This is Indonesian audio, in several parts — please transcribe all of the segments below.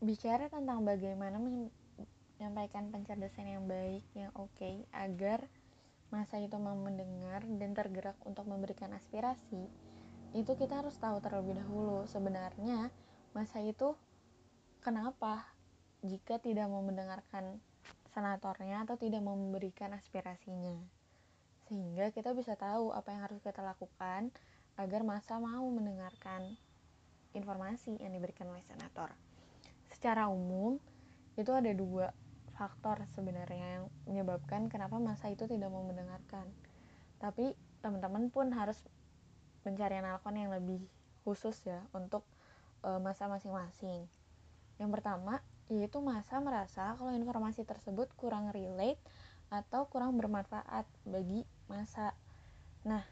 bicara tentang bagaimana menyampaikan pencerdasan yang baik, yang oke, okay, agar masa itu mau mendengar dan tergerak untuk memberikan aspirasi, itu kita harus tahu terlebih dahulu sebenarnya masa itu kenapa jika tidak mau mendengarkan senatornya atau tidak mau memberikan aspirasinya. Sehingga kita bisa tahu apa yang harus kita lakukan agar masa mau mendengarkan informasi yang diberikan oleh senator. Secara umum, itu ada dua faktor sebenarnya yang menyebabkan kenapa masa itu tidak mau mendengarkan. Tapi teman-teman pun harus mencari analkon yang lebih khusus ya untuk e, masa masing-masing. Yang pertama, yaitu masa merasa kalau informasi tersebut kurang relate atau kurang bermanfaat bagi masa. Nah,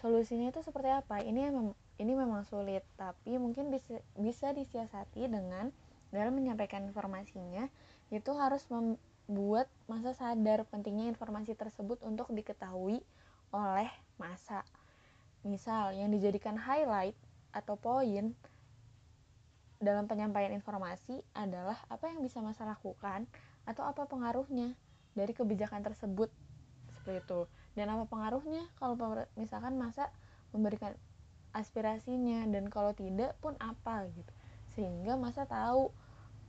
solusinya itu seperti apa? Ini ini memang sulit, tapi mungkin bisa, bisa disiasati dengan dalam menyampaikan informasinya itu harus membuat masa sadar pentingnya informasi tersebut untuk diketahui oleh masa. Misal, yang dijadikan highlight atau poin dalam penyampaian informasi adalah apa yang bisa masa lakukan atau apa pengaruhnya dari kebijakan tersebut. Seperti itu. Dan apa pengaruhnya kalau misalkan masa memberikan aspirasinya dan kalau tidak pun apa gitu. Sehingga masa tahu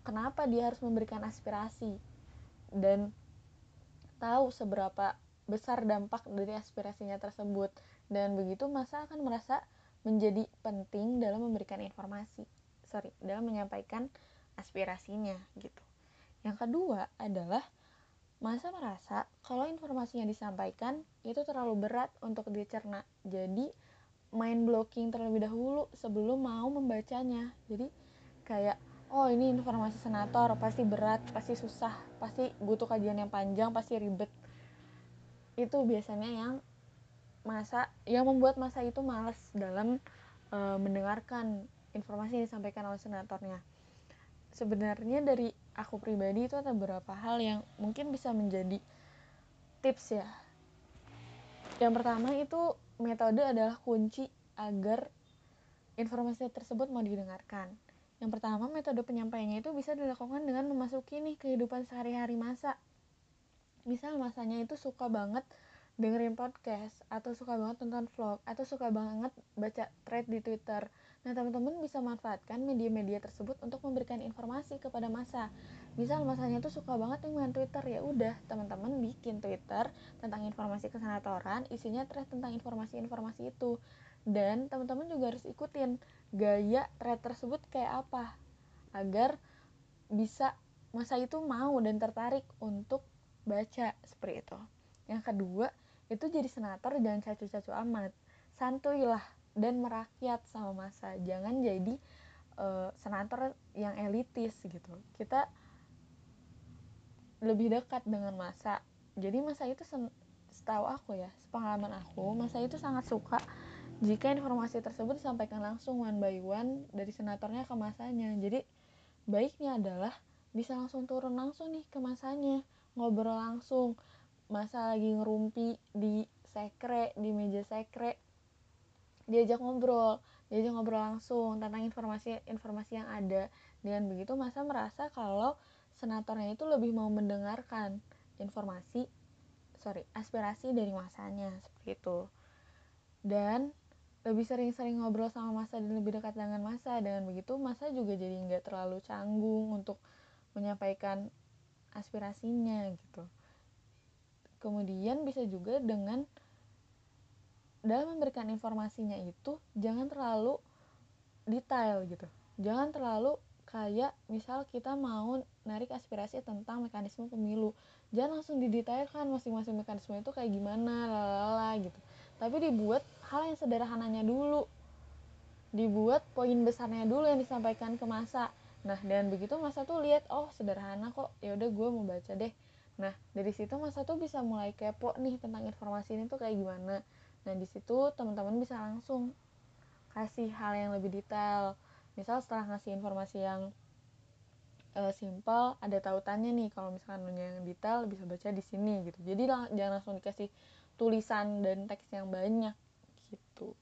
kenapa dia harus memberikan aspirasi? Dan tahu seberapa besar dampak dari aspirasinya tersebut. Dan begitu masa akan merasa menjadi penting dalam memberikan informasi. Sorry dalam menyampaikan aspirasinya gitu. Yang kedua adalah masa merasa kalau informasi yang disampaikan itu terlalu berat untuk dicerna. Jadi main blocking terlebih dahulu sebelum mau membacanya. Jadi kayak oh ini informasi senator pasti berat pasti susah pasti butuh kajian yang panjang pasti ribet itu biasanya yang masa yang membuat masa itu males dalam e, mendengarkan informasi yang disampaikan oleh senatornya. Sebenarnya dari aku pribadi itu ada beberapa hal yang mungkin bisa menjadi tips ya. Yang pertama itu metode adalah kunci agar informasi tersebut mau didengarkan. Yang pertama, metode penyampaiannya itu bisa dilakukan dengan memasuki nih kehidupan sehari-hari masa. Misal masanya itu suka banget dengerin podcast atau suka banget nonton vlog atau suka banget baca thread di Twitter Nah, teman-teman bisa manfaatkan media-media tersebut untuk memberikan informasi kepada masa. Misal masanya tuh suka banget main Twitter, ya udah teman-teman bikin Twitter tentang informasi kesenatoran, isinya thread tentang informasi-informasi itu. Dan teman-teman juga harus ikutin gaya thread tersebut kayak apa agar bisa masa itu mau dan tertarik untuk baca seperti itu. Yang kedua, itu jadi senator jangan cacu-cacu amat. Santuy lah dan merakyat sama masa jangan jadi uh, senator yang elitis gitu kita lebih dekat dengan masa jadi masa itu setahu aku ya pengalaman aku masa itu sangat suka jika informasi tersebut disampaikan langsung one by one dari senatornya ke masanya jadi baiknya adalah bisa langsung turun langsung nih ke masanya ngobrol langsung. Masa lagi ngerumpi di sekre di meja sekre diajak ngobrol diajak ngobrol langsung tentang informasi-informasi yang ada. Dengan begitu masa merasa kalau senatornya itu lebih mau mendengarkan informasi sorry aspirasi dari masanya seperti itu. Dan lebih sering-sering ngobrol sama masa dan lebih dekat dengan masa dengan begitu masa juga jadi nggak terlalu canggung untuk menyampaikan aspirasinya gitu. Kemudian bisa juga dengan dalam memberikan informasinya itu jangan terlalu detail gitu. Jangan terlalu kayak misal kita mau narik aspirasi tentang mekanisme pemilu. Jangan langsung didetailkan masing-masing mekanisme itu kayak gimana lalala gitu tapi dibuat hal yang sederhananya dulu dibuat poin besarnya dulu yang disampaikan ke masa nah dan begitu masa tuh lihat oh sederhana kok ya udah gue mau baca deh nah dari situ masa tuh bisa mulai kepo nih tentang informasi ini tuh kayak gimana Nah, di situ teman-teman bisa langsung kasih hal yang lebih detail. Misal setelah ngasih informasi yang uh, simple, ada tautannya nih. Kalau misalkan yang detail bisa baca di sini gitu. Jadi jangan langsung dikasih tulisan dan teks yang banyak gitu.